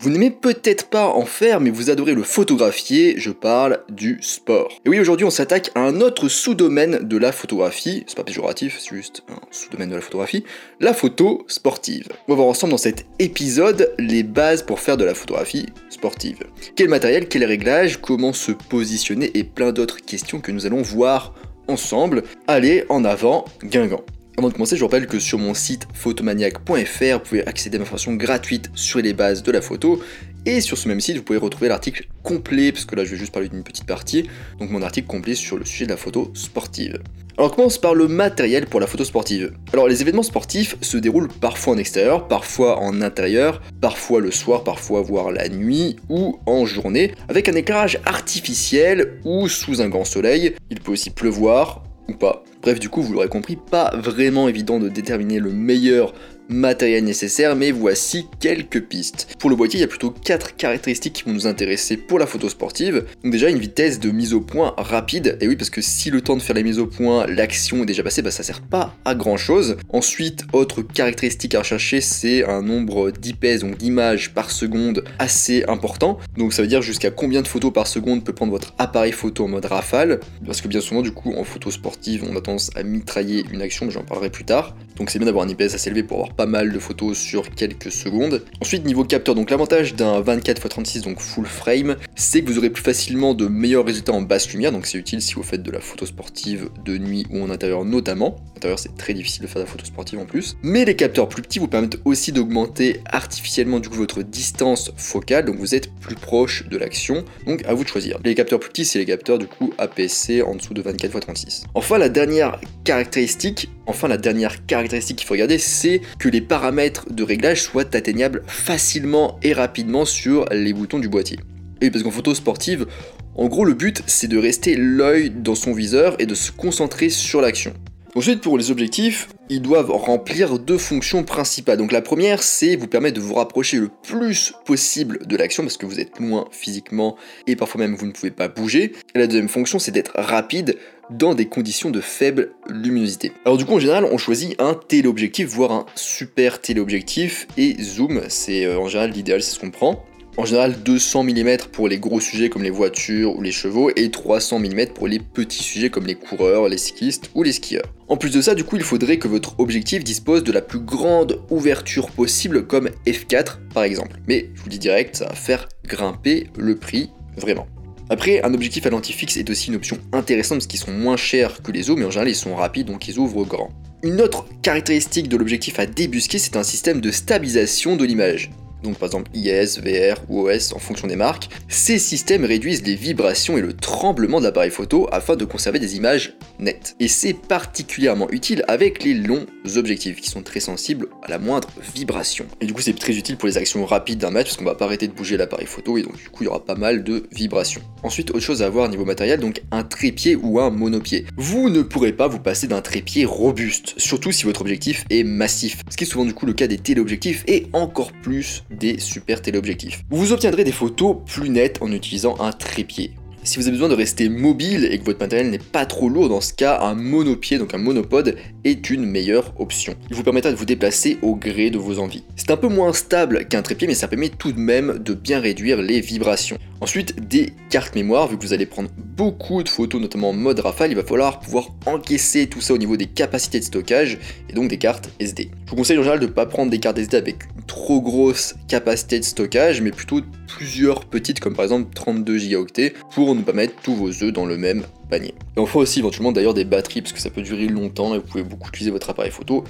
Vous n'aimez peut-être pas en faire, mais vous adorez le photographier, je parle du sport. Et oui, aujourd'hui on s'attaque à un autre sous-domaine de la photographie, c'est pas péjoratif, c'est juste un sous-domaine de la photographie, la photo sportive. On va voir ensemble dans cet épisode les bases pour faire de la photographie sportive. Quel matériel, quel réglage, comment se positionner et plein d'autres questions que nous allons voir ensemble. Allez, en avant, Guingamp. Avant de commencer, je vous rappelle que sur mon site photomaniac.fr, vous pouvez accéder à ma formation gratuite sur les bases de la photo. Et sur ce même site, vous pouvez retrouver l'article complet, parce que là je vais juste parler d'une petite partie, donc mon article complet sur le sujet de la photo sportive. Alors on commence par le matériel pour la photo sportive. Alors les événements sportifs se déroulent parfois en extérieur, parfois en intérieur, parfois le soir, parfois voire la nuit ou en journée, avec un éclairage artificiel ou sous un grand soleil. Il peut aussi pleuvoir, ou pas. Bref, du coup, vous l'aurez compris, pas vraiment évident de déterminer le meilleur matériel nécessaire, mais voici quelques pistes. Pour le boîtier, il y a plutôt 4 caractéristiques qui vont nous intéresser pour la photo sportive. Donc déjà, une vitesse de mise au point rapide, et oui, parce que si le temps de faire la mise au point, l'action est déjà passée, bah ça sert pas à grand chose. Ensuite, autre caractéristique à rechercher, c'est un nombre d'IPS, donc d'images par seconde, assez important. Donc ça veut dire jusqu'à combien de photos par seconde peut prendre votre appareil photo en mode rafale, parce que bien souvent, du coup, en photo sportive, on a tendance à mitrailler une action, mais j'en parlerai plus tard. Donc c'est bien d'avoir un IPS assez élevé pour avoir pas mal de photos sur quelques secondes. Ensuite niveau capteur, donc l'avantage d'un 24x36 donc full frame, c'est que vous aurez plus facilement de meilleurs résultats en basse lumière, donc c'est utile si vous faites de la photo sportive de nuit ou en intérieur notamment. En intérieur c'est très difficile de faire de la photo sportive en plus. Mais les capteurs plus petits vous permettent aussi d'augmenter artificiellement du coup votre distance focale, donc vous êtes plus proche de l'action, donc à vous de choisir. Les capteurs plus petits c'est les capteurs du coup APS-C en dessous de 24x36. Enfin la dernière caractéristique, enfin la dernière caractéristique qu'il faut regarder, c'est que les paramètres de réglage soient atteignables facilement et rapidement sur les boutons du boîtier. Et parce qu'en photo sportive, en gros le but c'est de rester l'œil dans son viseur et de se concentrer sur l'action. Ensuite, pour les objectifs, ils doivent remplir deux fonctions principales. Donc la première, c'est vous permettre de vous rapprocher le plus possible de l'action parce que vous êtes loin physiquement et parfois même vous ne pouvez pas bouger. Et la deuxième fonction, c'est d'être rapide dans des conditions de faible luminosité. Alors du coup, en général, on choisit un téléobjectif, voire un super téléobjectif et zoom, c'est euh, en général l'idéal, c'est ce qu'on prend en général 200 mm pour les gros sujets comme les voitures ou les chevaux et 300 mm pour les petits sujets comme les coureurs, les cyclistes ou les skieurs. En plus de ça, du coup, il faudrait que votre objectif dispose de la plus grande ouverture possible comme f4 par exemple. Mais je vous dis direct, ça va faire grimper le prix vraiment. Après, un objectif à lentille fixe est aussi une option intéressante parce qu'ils sont moins chers que les zooms, mais en général ils sont rapides donc ils ouvrent grand. Une autre caractéristique de l'objectif à débusquer, c'est un système de stabilisation de l'image donc par exemple IS, VR ou OS en fonction des marques, ces systèmes réduisent les vibrations et le tremblement de l'appareil photo afin de conserver des images nettes. Et c'est particulièrement utile avec les longs objectifs qui sont très sensibles à la moindre vibration. Et du coup c'est très utile pour les actions rapides d'un match parce qu'on va pas arrêter de bouger l'appareil photo et donc du coup il y aura pas mal de vibrations. Ensuite autre chose à voir niveau matériel, donc un trépied ou un monopied. Vous ne pourrez pas vous passer d'un trépied robuste, surtout si votre objectif est massif, ce qui est souvent du coup le cas des téléobjectifs et encore plus des super téléobjectifs. Vous obtiendrez des photos plus nettes en utilisant un trépied. Si vous avez besoin de rester mobile et que votre matériel n'est pas trop lourd, dans ce cas, un monopied, donc un monopode, une meilleure option. Il vous permettra de vous déplacer au gré de vos envies. C'est un peu moins stable qu'un trépied, mais ça permet tout de même de bien réduire les vibrations. Ensuite, des cartes mémoire, vu que vous allez prendre beaucoup de photos, notamment en mode rafale, il va falloir pouvoir encaisser tout ça au niveau des capacités de stockage, et donc des cartes SD. Je vous conseille en général de ne pas prendre des cartes SD avec trop grosse capacité de stockage, mais plutôt plusieurs petites, comme par exemple 32 Go pour ne pas mettre tous vos œufs dans le même panier. Et enfin aussi éventuellement d'ailleurs des batteries, parce que ça peut durer longtemps et vous pouvez beaucoup utiliser votre appareil photo,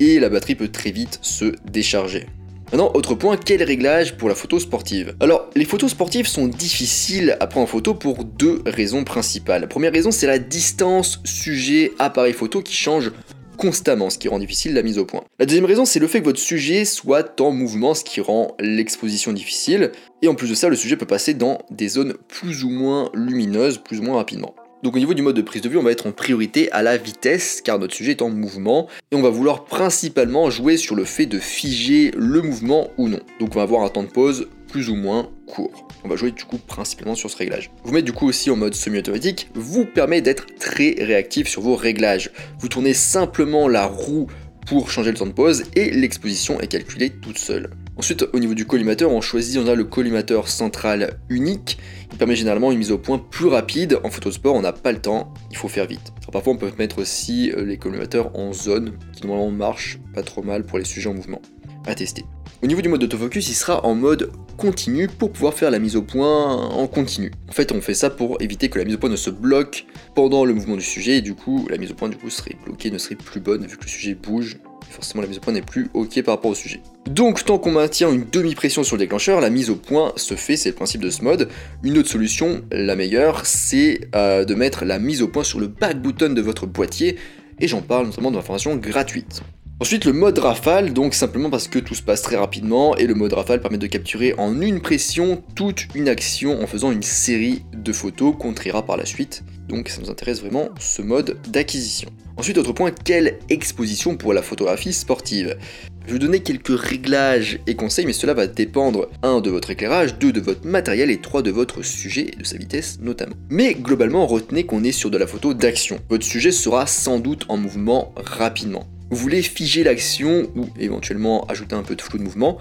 et la batterie peut très vite se décharger. Maintenant, autre point, quel réglage pour la photo sportive? Alors, les photos sportives sont difficiles à prendre en photo pour deux raisons principales. La première raison, c'est la distance sujet-appareil photo qui change constamment, ce qui rend difficile la mise au point. La deuxième raison, c'est le fait que votre sujet soit en mouvement, ce qui rend l'exposition difficile. Et en plus de ça, le sujet peut passer dans des zones plus ou moins lumineuses, plus ou moins rapidement. Donc au niveau du mode de prise de vue, on va être en priorité à la vitesse car notre sujet est en mouvement et on va vouloir principalement jouer sur le fait de figer le mouvement ou non. Donc on va avoir un temps de pause plus ou moins court. On va jouer du coup principalement sur ce réglage. Vous mettre du coup aussi en mode semi-automatique vous permet d'être très réactif sur vos réglages. Vous tournez simplement la roue pour changer le temps de pause et l'exposition est calculée toute seule. Ensuite, au niveau du collimateur, on choisit, on a le collimateur central unique. Il permet généralement une mise au point plus rapide. En photosport, on n'a pas le temps, il faut faire vite. parfois, on peut mettre aussi euh, les collimateurs en zone, qui normalement marchent pas trop mal pour les sujets en mouvement. À tester. Au niveau du mode d'autofocus, il sera en mode continu pour pouvoir faire la mise au point en continu. En fait, on fait ça pour éviter que la mise au point ne se bloque pendant le mouvement du sujet et du coup, la mise au point du coup serait bloquée, ne serait plus bonne vu que le sujet bouge forcément la mise au point n'est plus ok par rapport au sujet. Donc tant qu'on maintient une demi-pression sur le déclencheur, la mise au point se fait, c'est le principe de ce mode. Une autre solution, la meilleure, c'est euh, de mettre la mise au point sur le back button de votre boîtier, et j'en parle notamment dans la formation gratuite. Ensuite, le mode rafale, donc simplement parce que tout se passe très rapidement, et le mode rafale permet de capturer en une pression toute une action en faisant une série de photos qu'on triera par la suite. Donc ça nous intéresse vraiment ce mode d'acquisition. Ensuite, autre point, quelle exposition pour la photographie sportive? Je vais vous donner quelques réglages et conseils, mais cela va dépendre 1 de votre éclairage, 2 de votre matériel et 3 de votre sujet et de sa vitesse notamment. Mais globalement, retenez qu'on est sur de la photo d'action. Votre sujet sera sans doute en mouvement rapidement. Vous voulez figer l'action ou éventuellement ajouter un peu de flou de mouvement,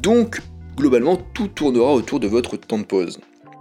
donc globalement tout tournera autour de votre temps de pause.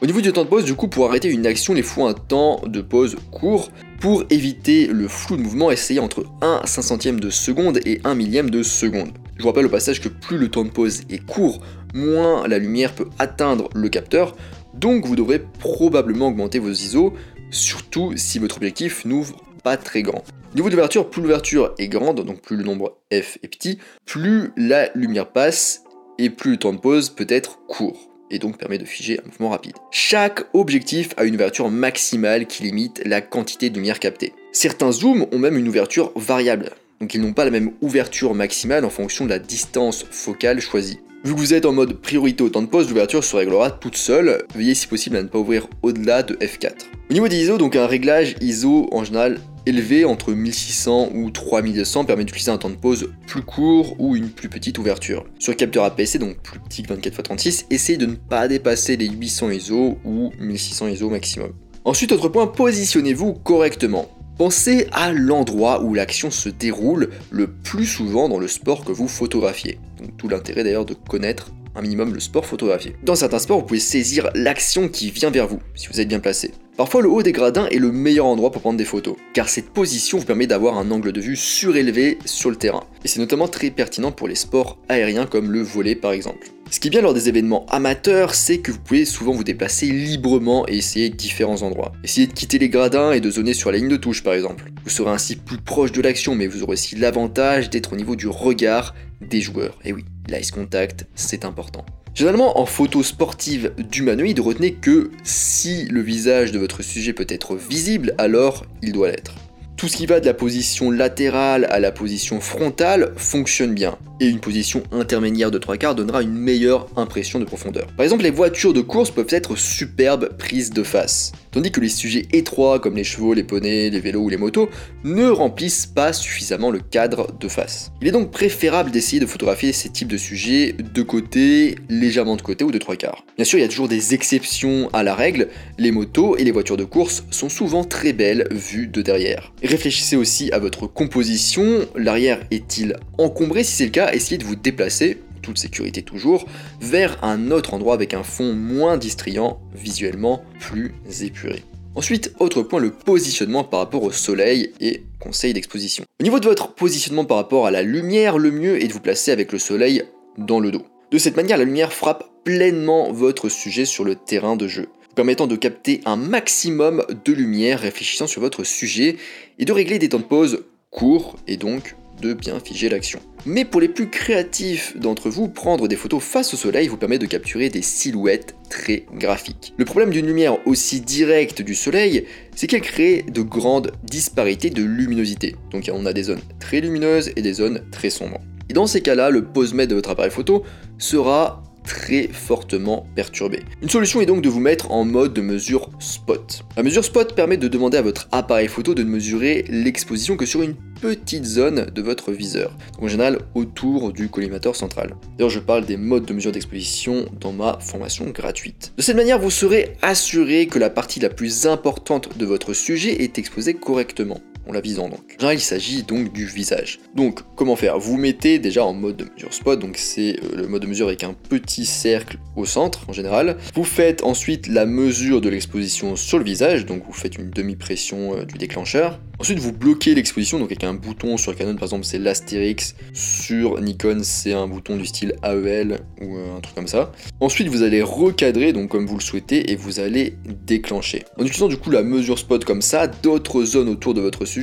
Au niveau du temps de pause, du coup, pour arrêter une action, il faut un temps de pause court. Pour éviter le flou de mouvement, essayez entre 1 5 centième de seconde et 1 millième de seconde. Je vous rappelle au passage que plus le temps de pause est court, moins la lumière peut atteindre le capteur, donc vous devrez probablement augmenter vos ISO, surtout si votre objectif n'ouvre pas très grand. Niveau d'ouverture, plus l'ouverture est grande, donc plus le nombre F est petit, plus la lumière passe et plus le temps de pause peut être court et donc permet de figer un mouvement rapide. Chaque objectif a une ouverture maximale qui limite la quantité de lumière captée. Certains zooms ont même une ouverture variable, donc ils n'ont pas la même ouverture maximale en fonction de la distance focale choisie. Vu que vous êtes en mode priorité au temps de pause, l'ouverture se réglera toute seule. Veuillez si possible à ne pas ouvrir au-delà de F4. Au niveau des ISO, donc un réglage ISO en général élevé entre 1600 ou 3200 permet d'utiliser un temps de pause plus court ou une plus petite ouverture. Sur le capteur APS-C, donc plus petit que 24x36, essayez de ne pas dépasser les 800 ISO ou 1600 ISO maximum. Ensuite, autre point, positionnez-vous correctement. Pensez à l'endroit où l'action se déroule le plus souvent dans le sport que vous photographiez. Donc tout l'intérêt d'ailleurs de connaître un minimum le sport photographié. Dans certains sports, vous pouvez saisir l'action qui vient vers vous, si vous êtes bien placé. Parfois, le haut des gradins est le meilleur endroit pour prendre des photos, car cette position vous permet d'avoir un angle de vue surélevé sur le terrain. Et c'est notamment très pertinent pour les sports aériens comme le volet par exemple. Ce qui est bien lors des événements amateurs, c'est que vous pouvez souvent vous déplacer librement et essayer différents endroits. Essayez de quitter les gradins et de zoner sur la ligne de touche par exemple. Vous serez ainsi plus proche de l'action, mais vous aurez aussi l'avantage d'être au niveau du regard des joueurs. Et oui, l'eyes contact, c'est important. Généralement, en photo sportive d'humanoïde, retenez que si le visage de votre sujet peut être visible, alors il doit l'être. Tout ce qui va de la position latérale à la position frontale fonctionne bien, et une position intermédiaire de trois quarts donnera une meilleure impression de profondeur. Par exemple, les voitures de course peuvent être superbes prises de face, tandis que les sujets étroits comme les chevaux, les poneys, les vélos ou les motos ne remplissent pas suffisamment le cadre de face. Il est donc préférable d'essayer de photographier ces types de sujets de côté, légèrement de côté ou de trois quarts. Bien sûr, il y a toujours des exceptions à la règle, les motos et les voitures de course sont souvent très belles vues de derrière. Réfléchissez aussi à votre composition. L'arrière est-il encombré? Si c'est le cas, essayez de vous déplacer, toute sécurité toujours, vers un autre endroit avec un fond moins distrayant, visuellement plus épuré. Ensuite, autre point, le positionnement par rapport au soleil et conseil d'exposition. Au niveau de votre positionnement par rapport à la lumière, le mieux est de vous placer avec le soleil dans le dos. De cette manière, la lumière frappe pleinement votre sujet sur le terrain de jeu permettant de capter un maximum de lumière réfléchissant sur votre sujet et de régler des temps de pause courts et donc de bien figer l'action. Mais pour les plus créatifs d'entre vous, prendre des photos face au soleil vous permet de capturer des silhouettes très graphiques. Le problème d'une lumière aussi directe du soleil, c'est qu'elle crée de grandes disparités de luminosité. Donc on a des zones très lumineuses et des zones très sombres. Et dans ces cas-là, le pose-mètre de votre appareil photo sera très fortement perturbé. Une solution est donc de vous mettre en mode de mesure spot. La mesure spot permet de demander à votre appareil photo de ne mesurer l'exposition que sur une petite zone de votre viseur, en général autour du collimateur central. D'ailleurs, je parle des modes de mesure d'exposition dans ma formation gratuite. De cette manière, vous serez assuré que la partie la plus importante de votre sujet est exposée correctement. La visant donc. Général, il s'agit donc du visage. Donc, comment faire? Vous mettez déjà en mode de mesure spot, donc c'est euh, le mode de mesure avec un petit cercle au centre en général. Vous faites ensuite la mesure de l'exposition sur le visage, donc vous faites une demi-pression euh, du déclencheur. Ensuite, vous bloquez l'exposition, donc avec un bouton sur Canon, par exemple, c'est l'Astérix. Sur Nikon, c'est un bouton du style AEL ou euh, un truc comme ça. Ensuite, vous allez recadrer, donc comme vous le souhaitez, et vous allez déclencher. En utilisant du coup la mesure spot comme ça, d'autres zones autour de votre sujet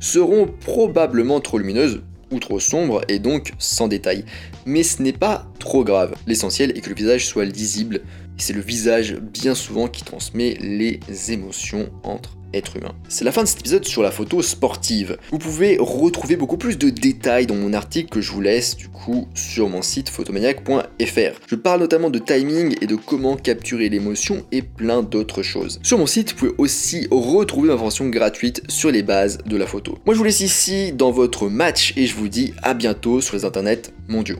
seront probablement trop lumineuses ou trop sombres et donc sans détail. Mais ce n'est pas trop grave. L'essentiel est que le visage soit lisible, c'est le visage bien souvent qui transmet les émotions entre C'est la fin de cet épisode sur la photo sportive. Vous pouvez retrouver beaucoup plus de détails dans mon article que je vous laisse du coup sur mon site photomaniac.fr. Je parle notamment de timing et de comment capturer l'émotion et plein d'autres choses. Sur mon site, vous pouvez aussi retrouver l'information gratuite sur les bases de la photo. Moi je vous laisse ici dans votre match et je vous dis à bientôt sur les internets mondiaux.